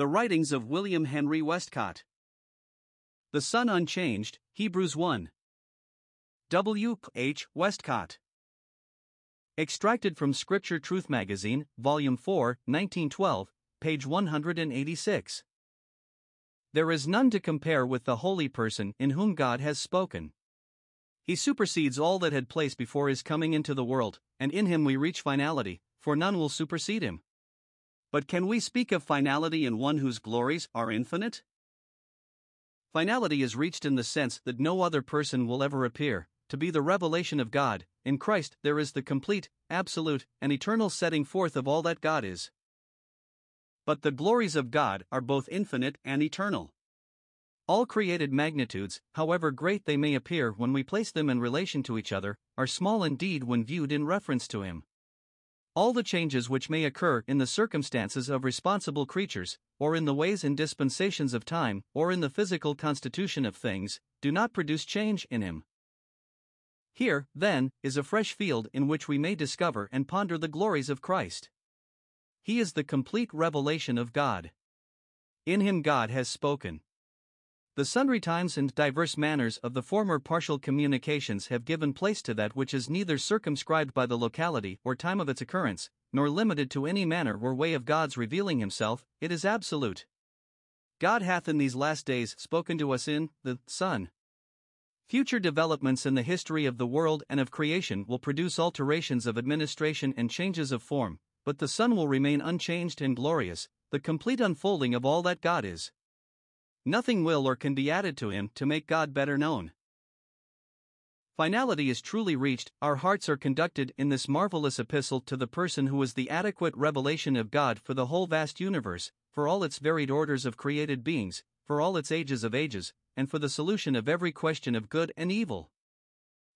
The Writings of William Henry Westcott. The Son Unchanged, Hebrews 1. W. H. Westcott. Extracted from Scripture Truth Magazine, Volume 4, 1912, page 186. There is none to compare with the holy person in whom God has spoken. He supersedes all that had place before his coming into the world, and in him we reach finality, for none will supersede him. But can we speak of finality in one whose glories are infinite? Finality is reached in the sense that no other person will ever appear, to be the revelation of God. In Christ there is the complete, absolute, and eternal setting forth of all that God is. But the glories of God are both infinite and eternal. All created magnitudes, however great they may appear when we place them in relation to each other, are small indeed when viewed in reference to Him. All the changes which may occur in the circumstances of responsible creatures, or in the ways and dispensations of time, or in the physical constitution of things, do not produce change in Him. Here, then, is a fresh field in which we may discover and ponder the glories of Christ. He is the complete revelation of God. In Him God has spoken. The sundry times and diverse manners of the former partial communications have given place to that which is neither circumscribed by the locality or time of its occurrence, nor limited to any manner or way of God's revealing himself, it is absolute. God hath in these last days spoken to us in the Son. Future developments in the history of the world and of creation will produce alterations of administration and changes of form, but the Son will remain unchanged and glorious, the complete unfolding of all that God is. Nothing will or can be added to him to make God better known. Finality is truly reached, our hearts are conducted in this marvelous epistle to the person who is the adequate revelation of God for the whole vast universe, for all its varied orders of created beings, for all its ages of ages, and for the solution of every question of good and evil.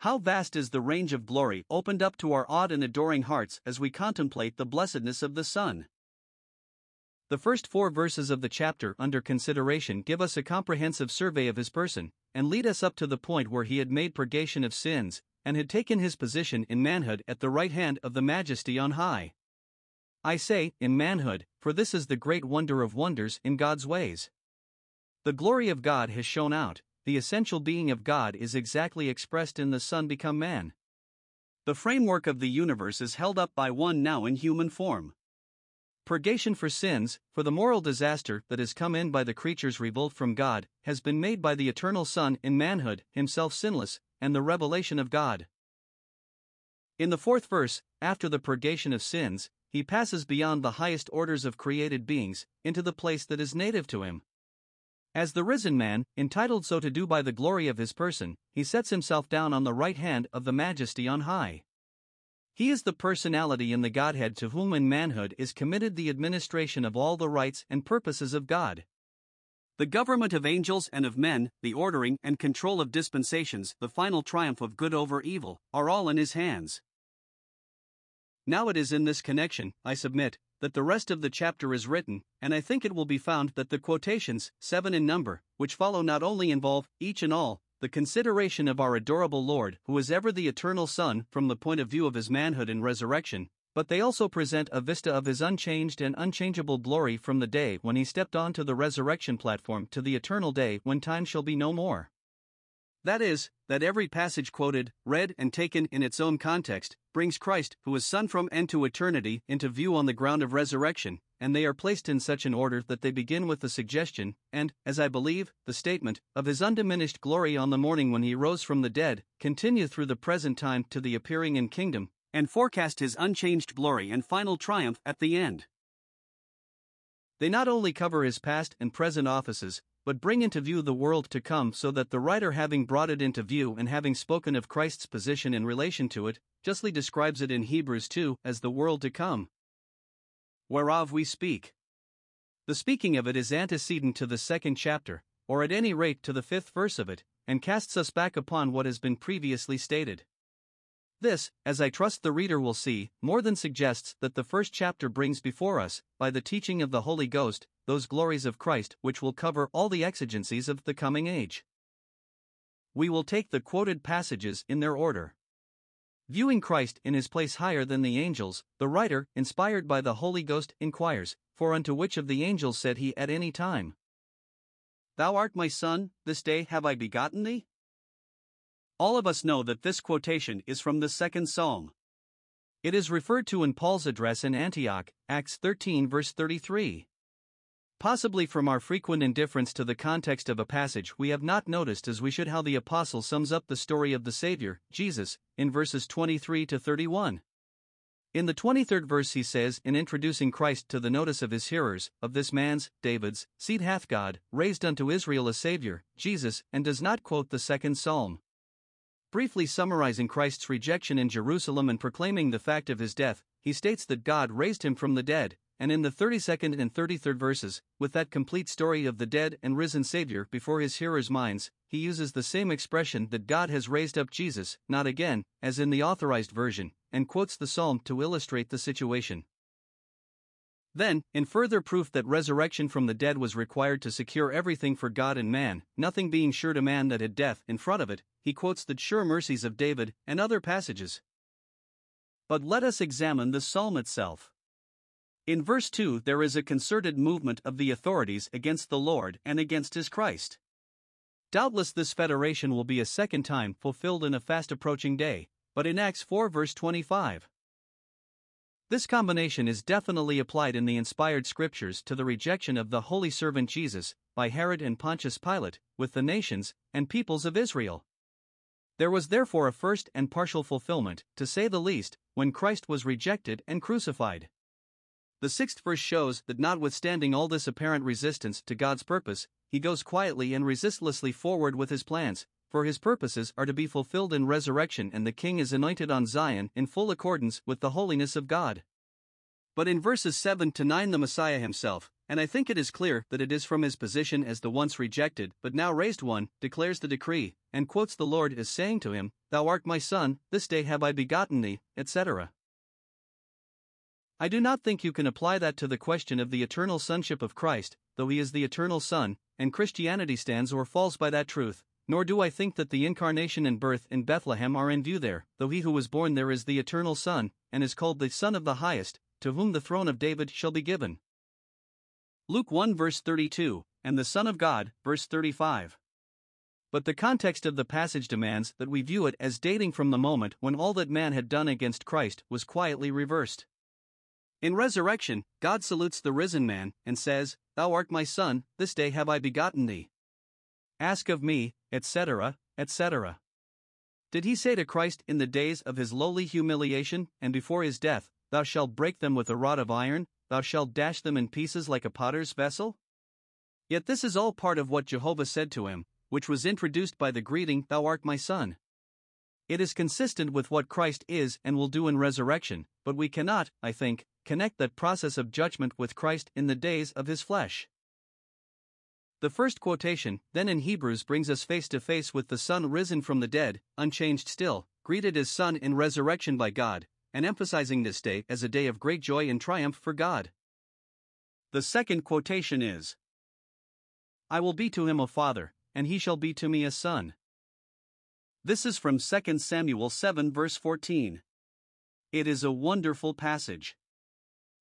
How vast is the range of glory opened up to our awed and adoring hearts as we contemplate the blessedness of the Son! The first four verses of the chapter under consideration give us a comprehensive survey of his person, and lead us up to the point where he had made purgation of sins, and had taken his position in manhood at the right hand of the Majesty on high. I say, in manhood, for this is the great wonder of wonders in God's ways. The glory of God has shone out, the essential being of God is exactly expressed in the Son become man. The framework of the universe is held up by one now in human form. Purgation for sins, for the moral disaster that has come in by the creature's revolt from God, has been made by the eternal Son in manhood, himself sinless, and the revelation of God. In the fourth verse, after the purgation of sins, he passes beyond the highest orders of created beings, into the place that is native to him. As the risen man, entitled so to do by the glory of his person, he sets himself down on the right hand of the majesty on high. He is the personality in the Godhead to whom in manhood is committed the administration of all the rights and purposes of God. The government of angels and of men, the ordering and control of dispensations, the final triumph of good over evil, are all in his hands. Now it is in this connection, I submit, that the rest of the chapter is written, and I think it will be found that the quotations, seven in number, which follow not only involve, each and all, the consideration of our adorable Lord, who is ever the eternal Son from the point of view of his manhood and resurrection, but they also present a vista of his unchanged and unchangeable glory from the day when he stepped onto the resurrection platform to the eternal day when time shall be no more. That is, that every passage quoted, read, and taken in its own context brings Christ, who is Son from end to eternity, into view on the ground of resurrection, and they are placed in such an order that they begin with the suggestion, and, as I believe, the statement, of his undiminished glory on the morning when he rose from the dead, continue through the present time to the appearing in kingdom, and forecast his unchanged glory and final triumph at the end. They not only cover his past and present offices, but bring into view the world to come so that the writer, having brought it into view and having spoken of Christ's position in relation to it, justly describes it in Hebrews 2 as the world to come whereof we speak. The speaking of it is antecedent to the second chapter, or at any rate to the fifth verse of it, and casts us back upon what has been previously stated. This, as I trust the reader will see, more than suggests that the first chapter brings before us, by the teaching of the Holy Ghost, those glories of Christ which will cover all the exigencies of the coming age. We will take the quoted passages in their order. Viewing Christ in his place higher than the angels, the writer, inspired by the Holy Ghost, inquires for unto which of the angels said he at any time, Thou art my son, this day have I begotten thee? All of us know that this quotation is from the second psalm. It is referred to in Paul's address in Antioch, Acts 13, verse 33. Possibly from our frequent indifference to the context of a passage, we have not noticed as we should how the apostle sums up the story of the Savior, Jesus, in verses 23 to 31. In the 23rd verse, he says, in introducing Christ to the notice of his hearers, Of this man's, David's, seed hath God, raised unto Israel a Savior, Jesus, and does not quote the second psalm. Briefly summarizing Christ's rejection in Jerusalem and proclaiming the fact of his death, he states that God raised him from the dead, and in the 32nd and 33rd verses, with that complete story of the dead and risen Savior before his hearers' minds, he uses the same expression that God has raised up Jesus, not again, as in the authorized version, and quotes the psalm to illustrate the situation. Then, in further proof that resurrection from the dead was required to secure everything for God and man, nothing being sure to man that had death in front of it, he quotes the sure mercies of David and other passages. But let us examine the psalm itself. In verse 2, there is a concerted movement of the authorities against the Lord and against his Christ. Doubtless, this federation will be a second time fulfilled in a fast approaching day, but in Acts 4, verse 25. This combination is definitely applied in the inspired scriptures to the rejection of the holy servant Jesus by Herod and Pontius Pilate, with the nations and peoples of Israel. There was therefore a first and partial fulfillment, to say the least, when Christ was rejected and crucified. The sixth verse shows that notwithstanding all this apparent resistance to God's purpose, he goes quietly and resistlessly forward with his plans, for his purposes are to be fulfilled in resurrection and the king is anointed on Zion in full accordance with the holiness of God. But in verses 7 to 9, the Messiah himself, and I think it is clear that it is from his position as the once rejected but now raised one, declares the decree, and quotes the Lord as saying to him, Thou art my son, this day have I begotten thee, etc. I do not think you can apply that to the question of the eternal sonship of Christ, though he is the eternal Son, and Christianity stands or falls by that truth, nor do I think that the incarnation and birth in Bethlehem are in view there, though he who was born there is the eternal Son, and is called the Son of the Highest, to whom the throne of David shall be given. Luke 1 verse 32, and the Son of God, verse 35. But the context of the passage demands that we view it as dating from the moment when all that man had done against Christ was quietly reversed. In resurrection, God salutes the risen man and says, Thou art my son, this day have I begotten thee. Ask of me, etc., etc. Did he say to Christ in the days of his lowly humiliation and before his death, Thou shalt break them with a rod of iron, thou shalt dash them in pieces like a potter's vessel? Yet this is all part of what Jehovah said to him, which was introduced by the greeting, Thou art my son. It is consistent with what Christ is and will do in resurrection, but we cannot, I think, connect that process of judgment with Christ in the days of his flesh. The first quotation, then in Hebrews, brings us face to face with the Son risen from the dead, unchanged still, greeted as Son in resurrection by God, and emphasizing this day as a day of great joy and triumph for God. The second quotation is I will be to him a father, and he shall be to me a son. This is from 2 Samuel 7, verse 14. It is a wonderful passage.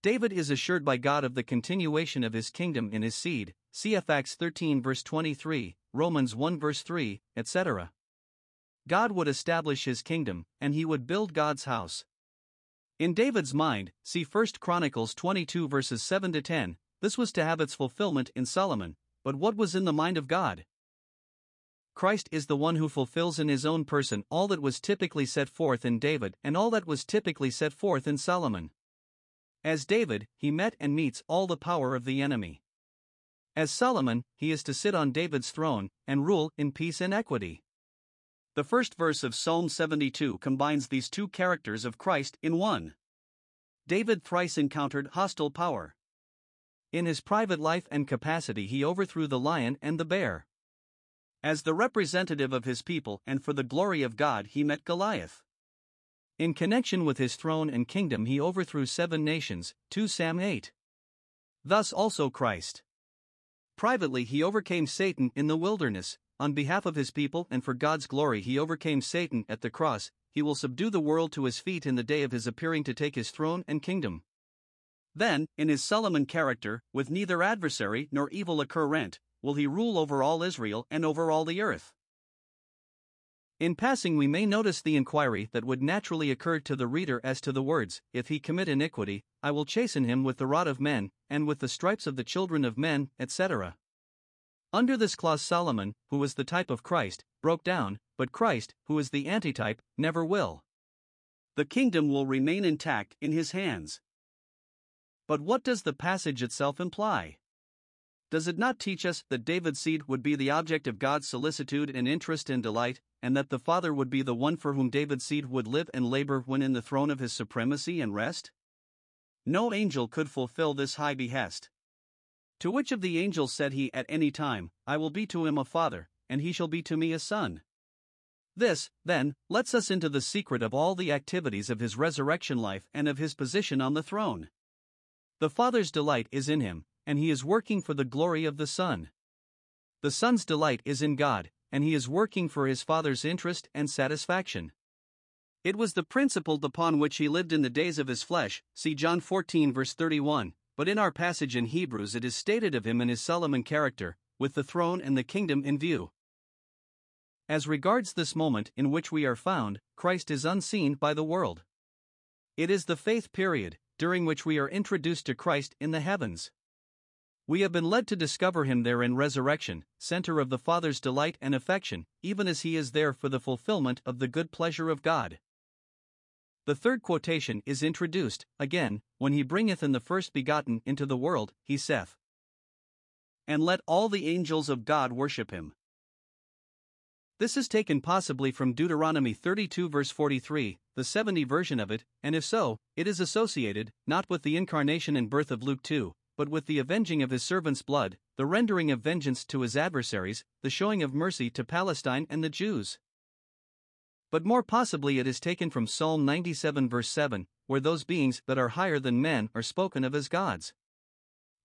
David is assured by God of the continuation of his kingdom in his seed, cf. Acts 13 verse 23, Romans 1 verse 3, etc. God would establish his kingdom, and he would build God's house. In David's mind, see 1 Chronicles 22 verses 7 to 10, this was to have its fulfillment in Solomon, but what was in the mind of God? Christ is the one who fulfills in his own person all that was typically set forth in David and all that was typically set forth in Solomon. As David, he met and meets all the power of the enemy. As Solomon, he is to sit on David's throne and rule in peace and equity. The first verse of Psalm 72 combines these two characters of Christ in one. David thrice encountered hostile power. In his private life and capacity, he overthrew the lion and the bear. As the representative of his people and for the glory of God, he met Goliath. In connection with his throne and kingdom, he overthrew seven nations, 2 Sam 8. Thus also Christ. Privately, he overcame Satan in the wilderness, on behalf of his people and for God's glory, he overcame Satan at the cross, he will subdue the world to his feet in the day of his appearing to take his throne and kingdom. Then, in his Solomon character, with neither adversary nor evil occurrent, will he rule over all Israel and over all the earth. In passing, we may notice the inquiry that would naturally occur to the reader as to the words, If he commit iniquity, I will chasten him with the rod of men, and with the stripes of the children of men, etc. Under this clause, Solomon, who was the type of Christ, broke down, but Christ, who is the antitype, never will. The kingdom will remain intact in his hands. But what does the passage itself imply? Does it not teach us that David's seed would be the object of God's solicitude and interest and delight, and that the Father would be the one for whom David's seed would live and labor when in the throne of his supremacy and rest? No angel could fulfill this high behest. To which of the angels said he at any time, I will be to him a father, and he shall be to me a son? This, then, lets us into the secret of all the activities of his resurrection life and of his position on the throne. The Father's delight is in him, and he is working for the glory of the Son. The Son's delight is in God, and he is working for his Father's interest and satisfaction. It was the principle upon which he lived in the days of his flesh, see John 14, verse 31. But in our passage in Hebrews, it is stated of him in his Solomon character, with the throne and the kingdom in view. As regards this moment in which we are found, Christ is unseen by the world. It is the faith period, during which we are introduced to Christ in the heavens. We have been led to discover him there in resurrection, center of the Father's delight and affection, even as he is there for the fulfillment of the good pleasure of God. The third quotation is introduced, again, when he bringeth in the first begotten into the world, he saith, And let all the angels of God worship him. This is taken possibly from Deuteronomy 32, verse 43, the 70 version of it, and if so, it is associated, not with the incarnation and birth of Luke 2, but with the avenging of his servant's blood, the rendering of vengeance to his adversaries, the showing of mercy to Palestine and the Jews. But more possibly, it is taken from Psalm 97, verse 7, where those beings that are higher than men are spoken of as gods.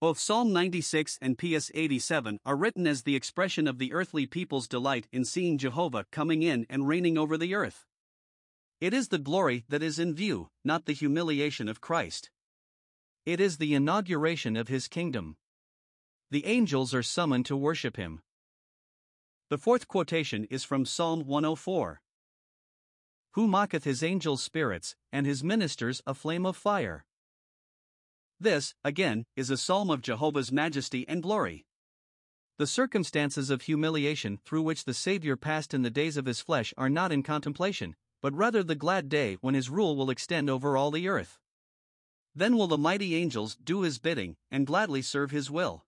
Both Psalm 96 and PS 87 are written as the expression of the earthly people's delight in seeing Jehovah coming in and reigning over the earth. It is the glory that is in view, not the humiliation of Christ. It is the inauguration of his kingdom. The angels are summoned to worship him. The fourth quotation is from Psalm 104 Who mocketh his angels' spirits, and his ministers a flame of fire. This, again, is a psalm of Jehovah's majesty and glory. The circumstances of humiliation through which the Savior passed in the days of his flesh are not in contemplation, but rather the glad day when his rule will extend over all the earth. Then will the mighty angels do his bidding, and gladly serve his will.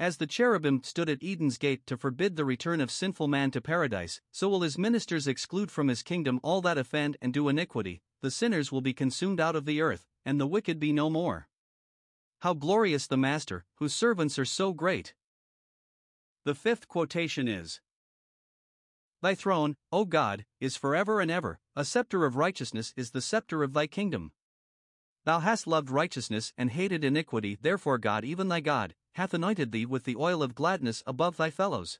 As the cherubim stood at Eden's gate to forbid the return of sinful man to paradise, so will his ministers exclude from his kingdom all that offend and do iniquity, the sinners will be consumed out of the earth, and the wicked be no more. How glorious the Master, whose servants are so great! The fifth quotation is Thy throne, O God, is forever and ever, a scepter of righteousness is the scepter of thy kingdom. Thou hast loved righteousness and hated iniquity, therefore God, even thy God, hath anointed thee with the oil of gladness above thy fellows.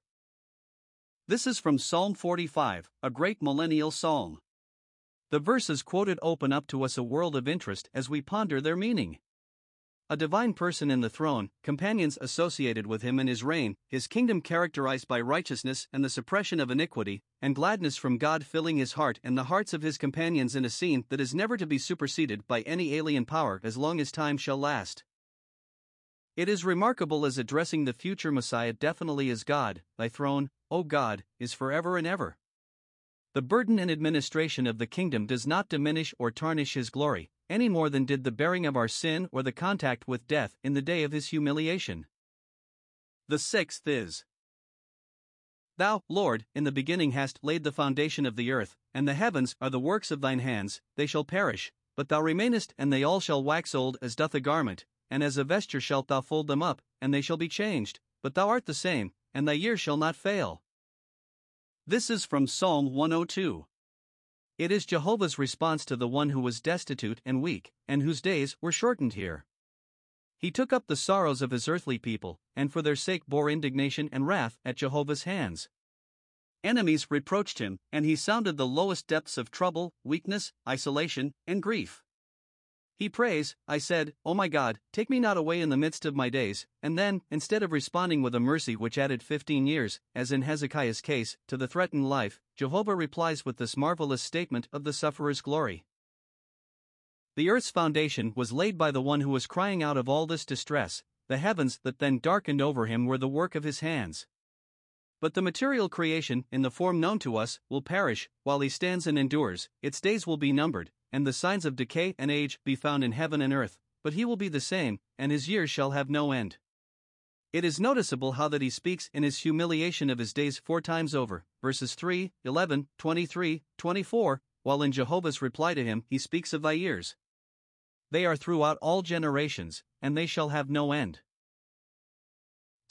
This is from Psalm 45, a great millennial psalm. The verses quoted open up to us a world of interest as we ponder their meaning a divine person in the throne, companions associated with him in his reign, his kingdom characterized by righteousness and the suppression of iniquity, and gladness from God filling his heart and the hearts of his companions in a scene that is never to be superseded by any alien power as long as time shall last. It is remarkable as addressing the future Messiah definitely as God, thy throne, O God, is forever and ever. The burden and administration of the kingdom does not diminish or tarnish his glory, any more than did the bearing of our sin or the contact with death in the day of his humiliation. The sixth is Thou, Lord, in the beginning hast laid the foundation of the earth, and the heavens are the works of thine hands, they shall perish, but thou remainest, and they all shall wax old as doth a garment, and as a vesture shalt thou fold them up, and they shall be changed, but thou art the same, and thy years shall not fail. This is from Psalm 102. It is Jehovah's response to the one who was destitute and weak, and whose days were shortened here. He took up the sorrows of his earthly people, and for their sake bore indignation and wrath at Jehovah's hands. Enemies reproached him, and he sounded the lowest depths of trouble, weakness, isolation, and grief. He prays, I said, O my God, take me not away in the midst of my days, and then, instead of responding with a mercy which added 15 years, as in Hezekiah's case, to the threatened life, Jehovah replies with this marvelous statement of the sufferer's glory. The earth's foundation was laid by the one who was crying out of all this distress, the heavens that then darkened over him were the work of his hands. But the material creation, in the form known to us, will perish, while he stands and endures, its days will be numbered, and the signs of decay and age be found in heaven and earth, but he will be the same, and his years shall have no end. It is noticeable how that he speaks in his humiliation of his days four times over, verses 3, 11, 23, 24, while in Jehovah's reply to him he speaks of thy years. They are throughout all generations, and they shall have no end.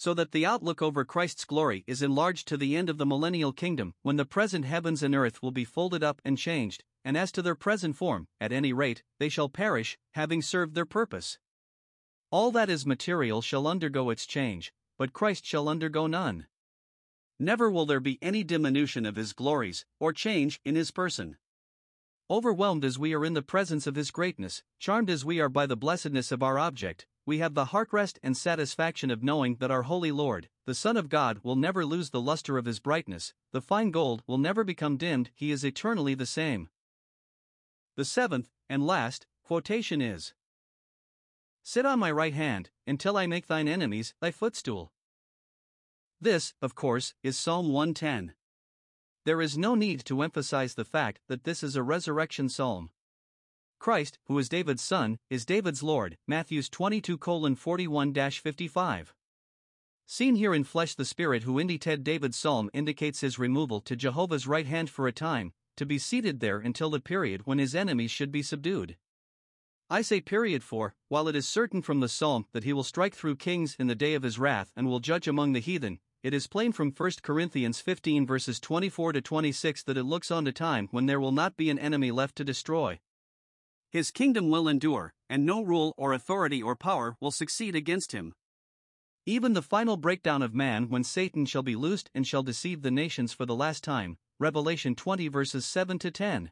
So that the outlook over Christ's glory is enlarged to the end of the millennial kingdom, when the present heavens and earth will be folded up and changed, and as to their present form, at any rate, they shall perish, having served their purpose. All that is material shall undergo its change, but Christ shall undergo none. Never will there be any diminution of his glories, or change in his person. Overwhelmed as we are in the presence of his greatness, charmed as we are by the blessedness of our object, we have the heart rest and satisfaction of knowing that our Holy Lord, the Son of God, will never lose the luster of his brightness, the fine gold will never become dimmed, he is eternally the same. The seventh, and last, quotation is Sit on my right hand, until I make thine enemies thy footstool. This, of course, is Psalm 110. There is no need to emphasize the fact that this is a resurrection psalm. Christ, who is David's son, is David's Lord, Matthews 22 41 55. Seen here in flesh, the Spirit who indited David's psalm indicates his removal to Jehovah's right hand for a time, to be seated there until the period when his enemies should be subdued. I say period for, while it is certain from the psalm that he will strike through kings in the day of his wrath and will judge among the heathen, it is plain from 1 Corinthians 15 verses 24 to 26 that it looks on to time when there will not be an enemy left to destroy. His kingdom will endure, and no rule or authority or power will succeed against him. Even the final breakdown of man when Satan shall be loosed and shall deceive the nations for the last time, Revelation 20 verses 7 to 10.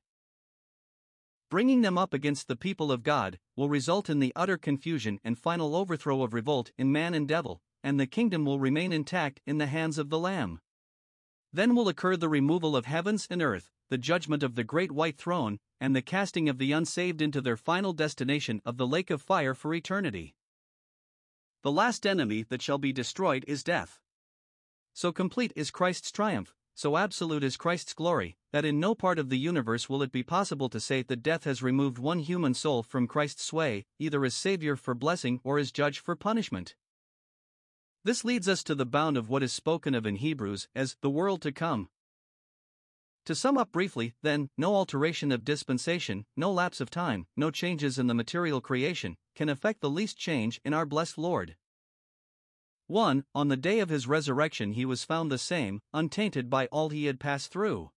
Bringing them up against the people of God will result in the utter confusion and final overthrow of revolt in man and devil, and the kingdom will remain intact in the hands of the Lamb. Then will occur the removal of heavens and earth, the judgment of the great white throne, and the casting of the unsaved into their final destination of the lake of fire for eternity. The last enemy that shall be destroyed is death. So complete is Christ's triumph, so absolute is Christ's glory, that in no part of the universe will it be possible to say that death has removed one human soul from Christ's sway, either as Savior for blessing or as Judge for punishment. This leads us to the bound of what is spoken of in Hebrews as the world to come. To sum up briefly, then, no alteration of dispensation, no lapse of time, no changes in the material creation, can affect the least change in our blessed Lord. 1. On the day of his resurrection, he was found the same, untainted by all he had passed through.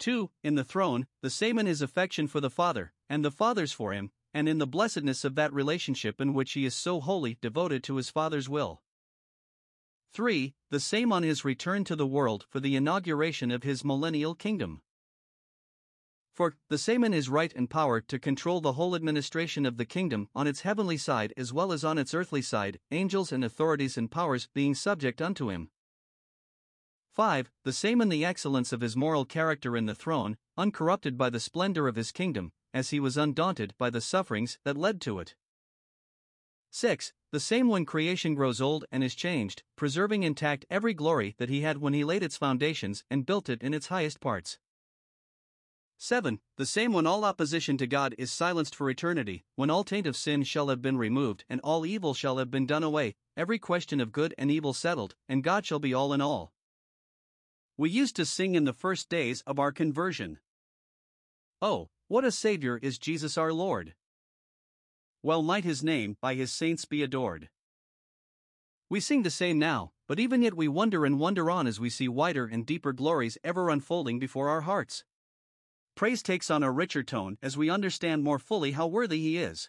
2. In the throne, the same in his affection for the Father, and the Father's for him, and in the blessedness of that relationship in which he is so wholly devoted to his Father's will. 3. The same on his return to the world for the inauguration of his millennial kingdom. For, the same in his right and power to control the whole administration of the kingdom on its heavenly side as well as on its earthly side, angels and authorities and powers being subject unto him. 5. The same in the excellence of his moral character in the throne, uncorrupted by the splendor of his kingdom, as he was undaunted by the sufferings that led to it. 6. The same when creation grows old and is changed, preserving intact every glory that he had when he laid its foundations and built it in its highest parts. 7. The same when all opposition to God is silenced for eternity, when all taint of sin shall have been removed and all evil shall have been done away, every question of good and evil settled, and God shall be all in all. We used to sing in the first days of our conversion. Oh, what a Savior is Jesus our Lord! Well might his name by his saints be adored. We sing the same now, but even yet we wonder and wonder on as we see wider and deeper glories ever unfolding before our hearts praise takes on a richer tone as we understand more fully how worthy he is.